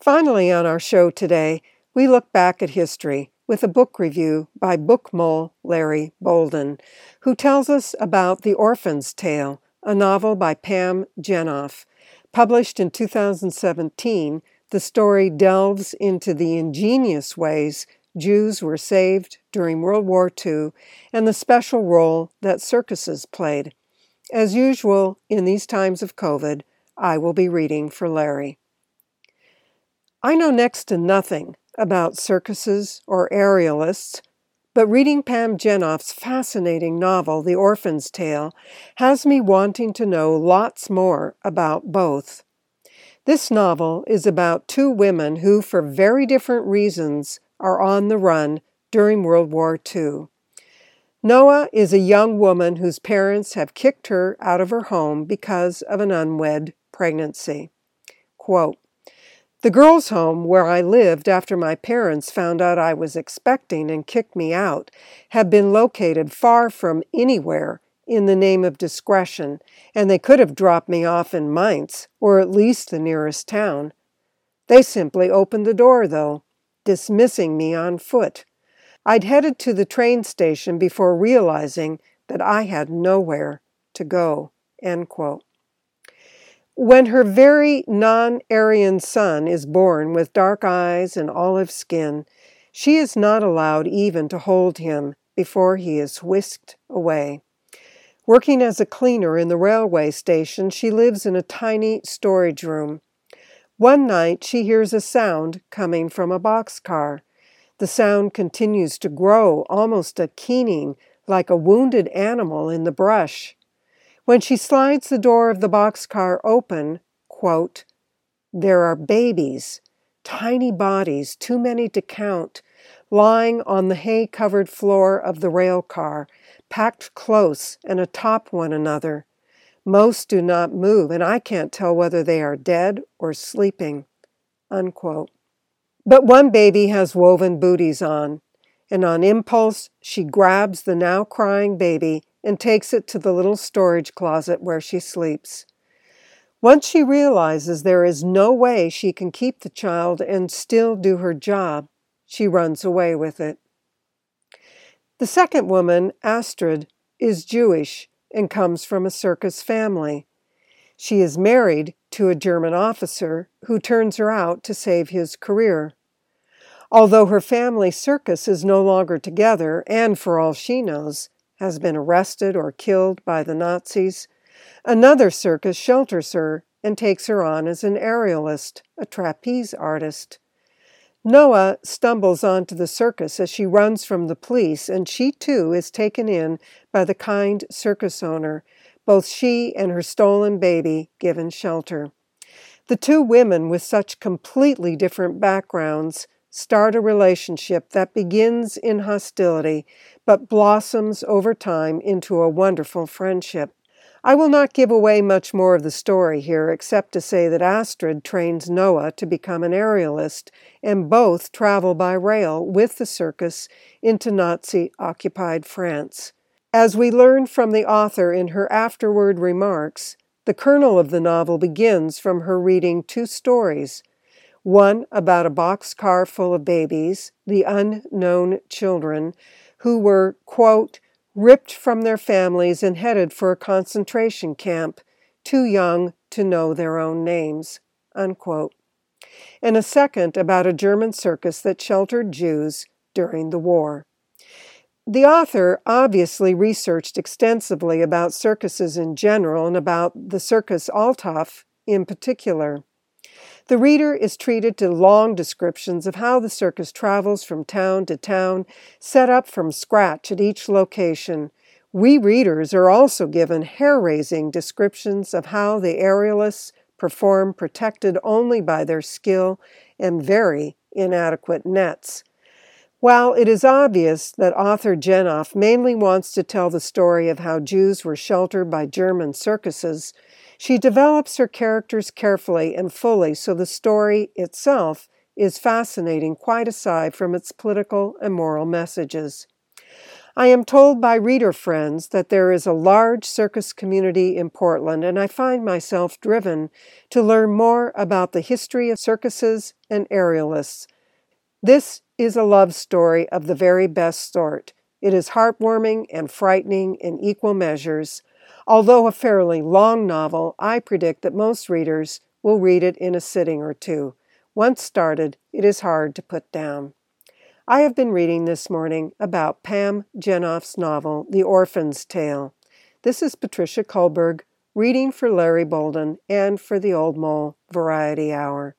Finally, on our show today, we look back at history with a book review by book mole Larry Bolden, who tells us about The Orphan's Tale, a novel by Pam Jenoff. Published in 2017, the story delves into the ingenious ways Jews were saved during World War II and the special role that circuses played. As usual, in these times of COVID, I will be reading for Larry. I know next to nothing about circuses or aerialists, but reading Pam Jenoff's fascinating novel, The Orphan's Tale, has me wanting to know lots more about both. This novel is about two women who, for very different reasons, are on the run during World War II. Noa is a young woman whose parents have kicked her out of her home because of an unwed pregnancy. Quote, the girls' home where I lived after my parents found out I was expecting and kicked me out had been located far from anywhere in the name of discretion, and they could have dropped me off in Mainz, or at least the nearest town. They simply opened the door, though, dismissing me on foot. I'd headed to the train station before realizing that I had nowhere to go. End quote. When her very non Aryan son is born with dark eyes and olive skin, she is not allowed even to hold him before he is whisked away. Working as a cleaner in the railway station, she lives in a tiny storage room. One night, she hears a sound coming from a boxcar. The sound continues to grow, almost a keening, like a wounded animal in the brush. When she slides the door of the boxcar open, quote, there are babies, tiny bodies, too many to count, lying on the hay covered floor of the rail car, packed close and atop one another. Most do not move, and I can't tell whether they are dead or sleeping. Unquote. But one baby has woven booties on, and on impulse she grabs the now crying baby and takes it to the little storage closet where she sleeps. Once she realizes there is no way she can keep the child and still do her job, she runs away with it. The second woman, Astrid, is Jewish and comes from a circus family. She is married to a German officer who turns her out to save his career. Although her family circus is no longer together, and for all she knows, has been arrested or killed by the Nazis. Another circus shelters her and takes her on as an aerialist, a trapeze artist. Noa stumbles onto the circus as she runs from the police, and she too is taken in by the kind circus owner. Both she and her stolen baby given shelter. The two women, with such completely different backgrounds, start a relationship that begins in hostility but blossoms over time into a wonderful friendship. I will not give away much more of the story here, except to say that Astrid trains Noa to become an aerialist, and both travel by rail with the circus into Nazi occupied France. As we learn from the author in her afterward remarks, the kernel of the novel begins from her reading two stories one about a boxcar full of babies, the unknown children, who were, quote, ripped from their families and headed for a concentration camp, too young to know their own names, unquote. And a second about a German circus that sheltered Jews during the war. The author obviously researched extensively about circuses in general and about the Circus Althoff in particular. The reader is treated to long descriptions of how the circus travels from town to town, set up from scratch at each location. We readers are also given hair raising descriptions of how the aerialists perform protected only by their skill and very inadequate nets. While it is obvious that author Jenoff mainly wants to tell the story of how Jews were sheltered by German circuses, she develops her characters carefully and fully so the story itself is fascinating quite aside from its political and moral messages. I am told by reader friends that there is a large circus community in Portland, and I find myself driven to learn more about the history of circuses and aerialists. This is a love story of the very best sort. It is heartwarming and frightening in equal measures. Although a fairly long novel, I predict that most readers will read it in a sitting or two. Once started, it is hard to put down. I have been reading this morning about Pam Jenoff's novel, The Orphan's Tale. This is Patricia Kullberg reading for Larry Bolden and for the Old Mole Variety Hour.